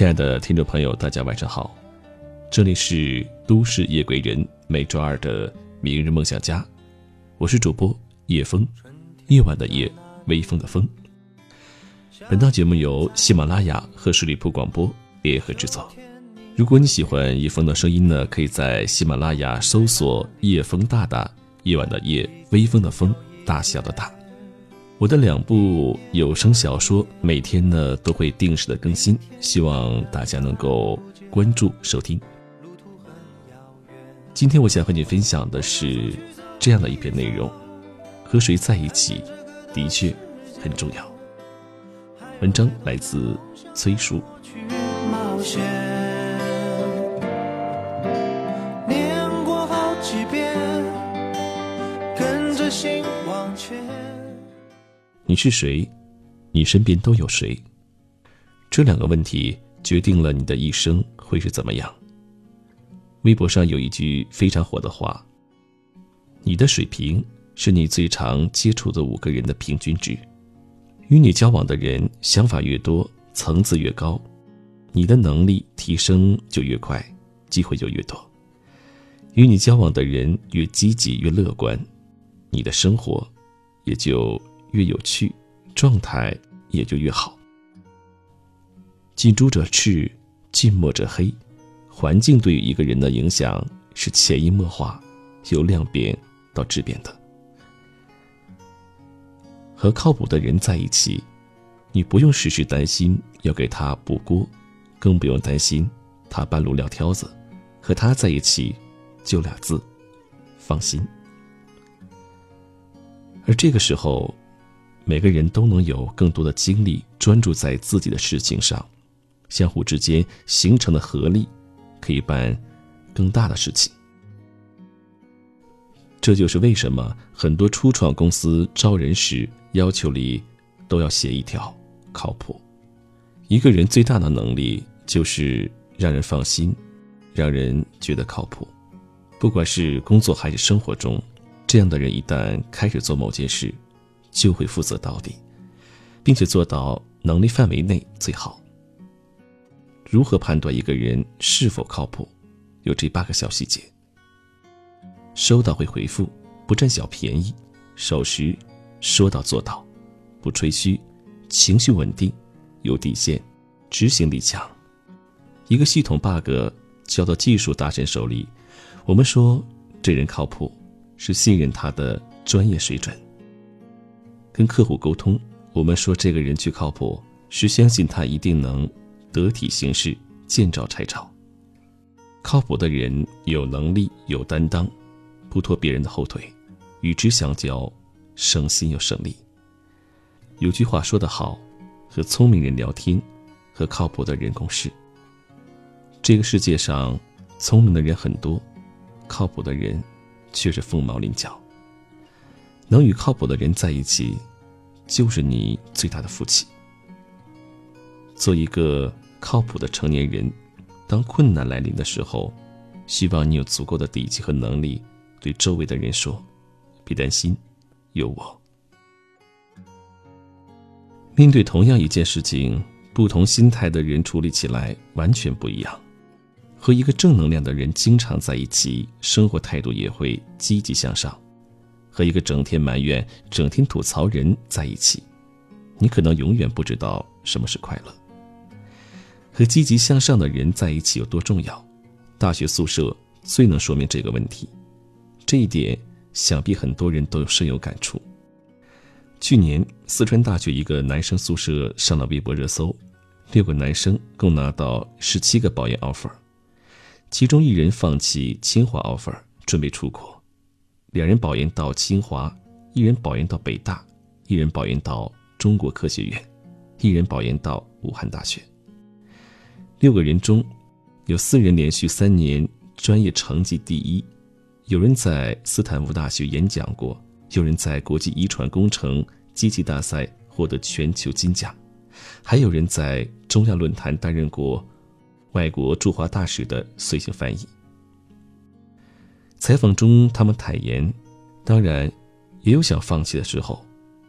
亲爱的听众朋友，大家晚上好，这里是都市夜归人每周二的明日梦想家，我是主播叶风，夜晚的夜，微风的风。本档节目由喜马拉雅和十里铺广播联合制作。如果你喜欢叶风的声音呢，可以在喜马拉雅搜索“叶风大大”，夜晚的夜，微风的风，大小的大。我的两部有声小说每天呢都会定时的更新，希望大家能够关注收听。今天我想和你分享的是这样的一篇内容：和谁在一起的确很重要。文章来自崔叔。你是谁？你身边都有谁？这两个问题决定了你的一生会是怎么样。微博上有一句非常火的话：“你的水平是你最常接触的五个人的平均值。与你交往的人想法越多，层次越高，你的能力提升就越快，机会就越多。与你交往的人越积极越乐观，你的生活也就……”越有趣，状态也就越好。近朱者赤，近墨者黑。环境对于一个人的影响是潜移默化，由量变到质变的。和靠谱的人在一起，你不用时时担心要给他补锅，更不用担心他半路撂挑子。和他在一起，就俩字：放心。而这个时候。每个人都能有更多的精力专注在自己的事情上，相互之间形成的合力，可以办更大的事情。这就是为什么很多初创公司招人时要求里都要写一条靠谱。一个人最大的能力就是让人放心，让人觉得靠谱。不管是工作还是生活中，这样的人一旦开始做某件事。就会负责到底，并且做到能力范围内最好。如何判断一个人是否靠谱？有这八个小细节：收到会回复，不占小便宜，守时，说到做到，不吹嘘，情绪稳定，有底线，执行力强。一个系统 bug 交到技术大神手里，我们说这人靠谱，是信任他的专业水准。跟客户沟通，我们说这个人去靠谱，是相信他一定能得体行事，见招拆招。靠谱的人有能力、有担当，不拖别人的后腿，与之相交，省心又省力。有句话说得好：和聪明人聊天，和靠谱的人共事。这个世界上，聪明的人很多，靠谱的人却是凤毛麟角。能与靠谱的人在一起，就是你最大的福气。做一个靠谱的成年人，当困难来临的时候，希望你有足够的底气和能力，对周围的人说：“别担心，有我。”面对同样一件事情，不同心态的人处理起来完全不一样。和一个正能量的人经常在一起，生活态度也会积极向上。和一个整天埋怨、整天吐槽人在一起，你可能永远不知道什么是快乐。和积极向上的人在一起有多重要？大学宿舍最能说明这个问题。这一点，想必很多人都深有感触。去年，四川大学一个男生宿舍上了微博热搜，六个男生共拿到十七个保研 offer，其中一人放弃清华 offer，准备出国。两人保研到清华，一人保研到北大，一人保研到中国科学院，一人保研到武汉大学。六个人中，有四人连续三年专业成绩第一，有人在斯坦福大学演讲过，有人在国际遗传工程机器大赛获得全球金奖，还有人在中亚论坛担任过外国驻华大使的随行翻译。采访中，他们坦言，当然也有想放弃的时候，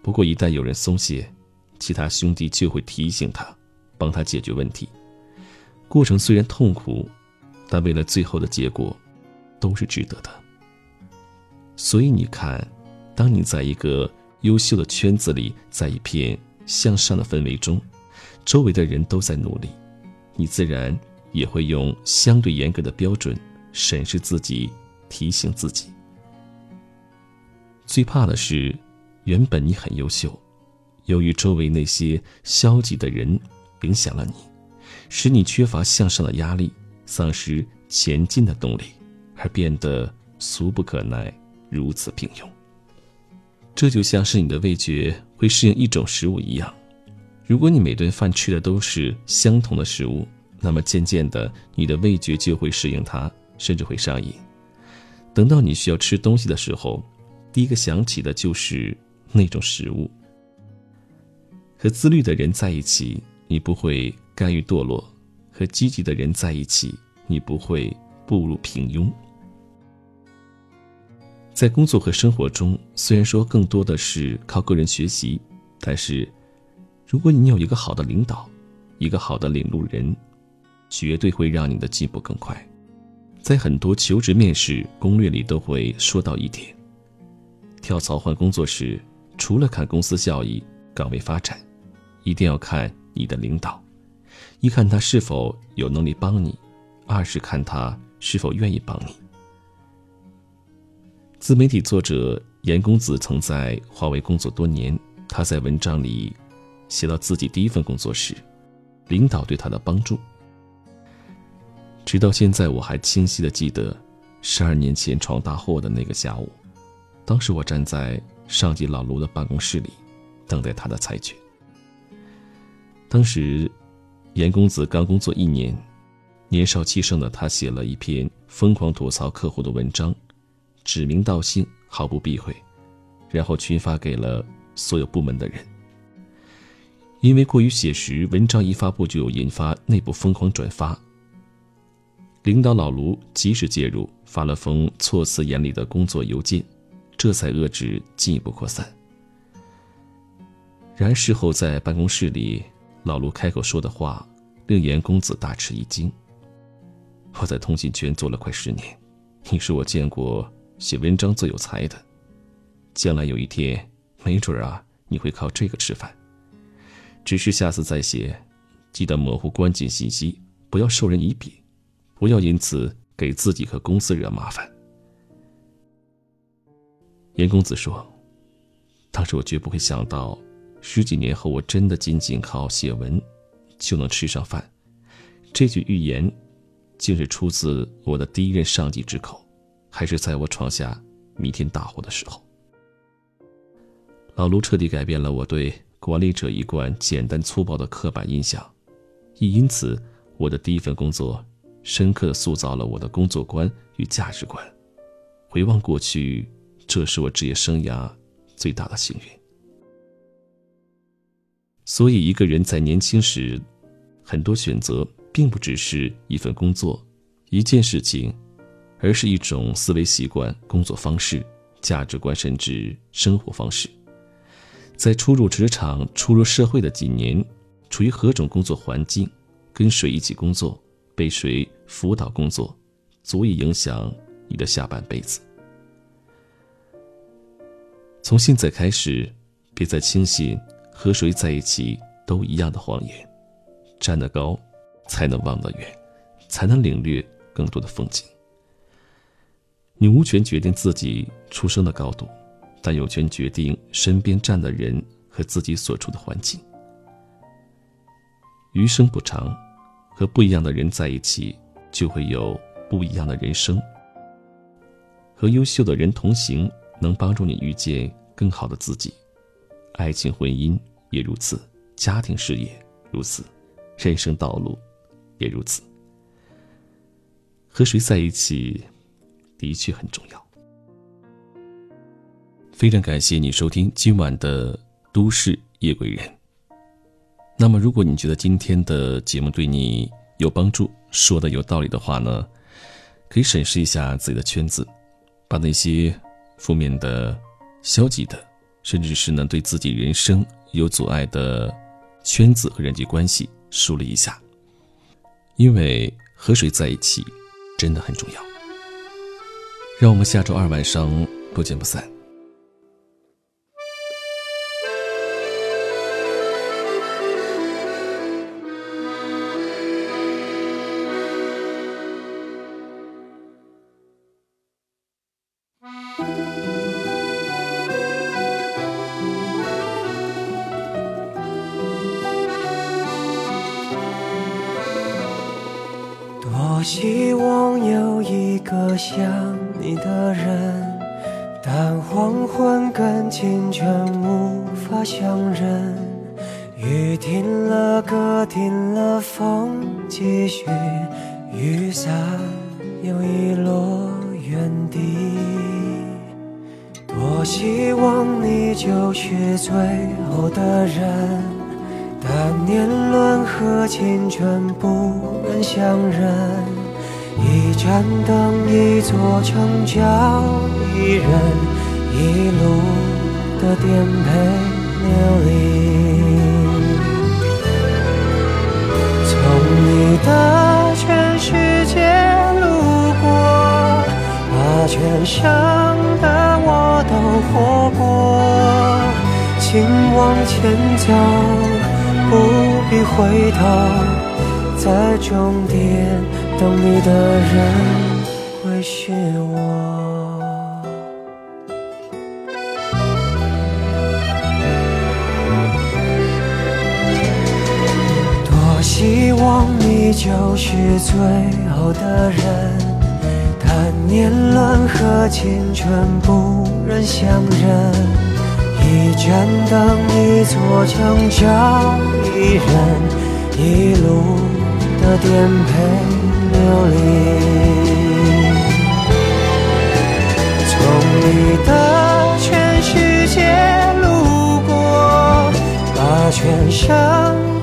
不过一旦有人松懈，其他兄弟就会提醒他，帮他解决问题。过程虽然痛苦，但为了最后的结果，都是值得的。所以你看，当你在一个优秀的圈子里，在一片向上的氛围中，周围的人都在努力，你自然也会用相对严格的标准审视自己，提醒自己。最怕的是，原本你很优秀，由于周围那些消极的人影响了你，使你缺乏向上的压力，丧失前进的动力，而变得俗不可耐。如此平庸，这就像是你的味觉会适应一种食物一样。如果你每顿饭吃的都是相同的食物，那么渐渐的，你的味觉就会适应它，甚至会上瘾。等到你需要吃东西的时候，第一个想起的就是那种食物。和自律的人在一起，你不会甘于堕落；和积极的人在一起，你不会步入平庸。在工作和生活中，虽然说更多的是靠个人学习，但是，如果你有一个好的领导，一个好的领路人，绝对会让你的进步更快。在很多求职面试攻略里都会说到一点：跳槽换工作时，除了看公司效益、岗位发展，一定要看你的领导，一看他是否有能力帮你，二是看他是否愿意帮你。自媒体作者严公子曾在华为工作多年，他在文章里写到自己第一份工作时，领导对他的帮助。直到现在，我还清晰的记得十二年前闯大祸的那个下午。当时我站在上级老卢的办公室里，等待他的裁决。当时，严公子刚工作一年，年少气盛的他写了一篇疯狂吐槽客户的文章。指名道姓，毫不避讳，然后群发给了所有部门的人。因为过于写实，文章一发布就引发内部疯狂转发。领导老卢及时介入，发了封措辞严厉的工作邮件，这才遏制进一步扩散。然而事后在办公室里，老卢开口说的话令严公子大吃一惊：“我在通信圈做了快十年，你是我见过。”写文章最有才的，将来有一天，没准啊，你会靠这个吃饭。只是下次再写，记得模糊关键信息，不要授人以柄，不要因此给自己和公司惹麻烦。严公子说：“当时我绝不会想到，十几年后我真的仅仅靠写文就能吃上饭。”这句预言，竟是出自我的第一任上级之口。还是在我闯下弥天大祸的时候，老卢彻底改变了我对管理者一贯简单粗暴的刻板印象，亦因此，我的第一份工作深刻塑造了我的工作观与价值观。回望过去，这是我职业生涯最大的幸运。所以，一个人在年轻时，很多选择并不只是一份工作，一件事情。而是一种思维习惯、工作方式、价值观，甚至生活方式。在初入职场、初入社会的几年，处于何种工作环境，跟谁一起工作，被谁辅导工作，足以影响你的下半辈子。从现在开始，别再轻信和谁在一起都一样的谎言。站得高，才能望得远，才能领略更多的风景。你无权决定自己出生的高度，但有权决定身边站的人和自己所处的环境。余生不长，和不一样的人在一起，就会有不一样的人生。和优秀的人同行，能帮助你遇见更好的自己。爱情、婚姻也如此，家庭、事业如此，人生道路也如此。和谁在一起？的确很重要。非常感谢你收听今晚的《都市夜归人》。那么，如果你觉得今天的节目对你有帮助，说的有道理的话呢，可以审视一下自己的圈子，把那些负面的、消极的，甚至是呢对自己人生有阻碍的圈子和人际关系梳理一下。因为和谁在一起真的很重要。让我们下周二晚上不见不散。多希望有一个像你的人，但黄昏跟清晨无法相认。雨停了，歌停了，风继续，雨伞又遗落原地。希望你就是最后的人，但年轮和青春不忍相认。一盏灯，一座城，叫一人，一路的颠沛流离。从你的全世界路过，把全盛请往前走，不必回头，在终点等你的人会是我。多希望你就是最后的人，但年轮和青春不忍相认。一盏灯，一座城，找一人，一路的颠沛流离。从你的全世界路过，把全盛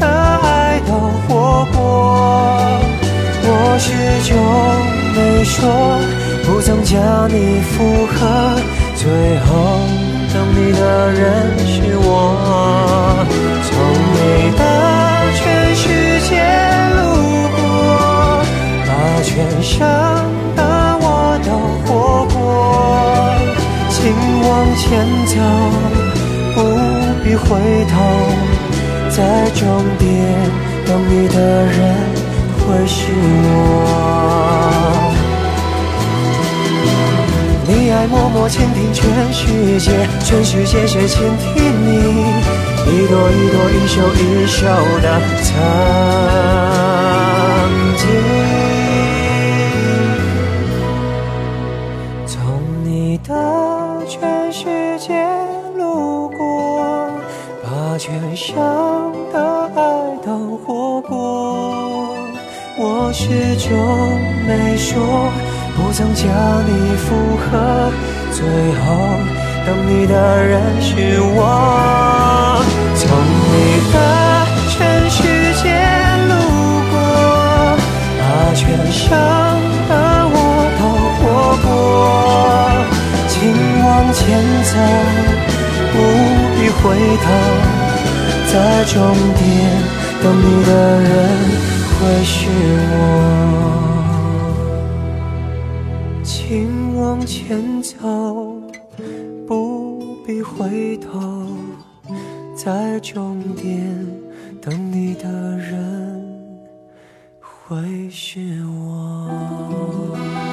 的爱都活过。我始终没说，不曾将你附和，最后等你的人是我。从你的全世界路过，把全盛的我都活过。请往前走，不必回头，在终点等你的人会是我。在默默倾听全世界，全世界谁倾听你？一朵一朵，一首一首的唱不曾将你附和，最后等你的人是我。从你的全世界路过，把全盛的我都活过。请往前走，不必回头，在终点等你的人。会是我，回头在终点等你的人会是我。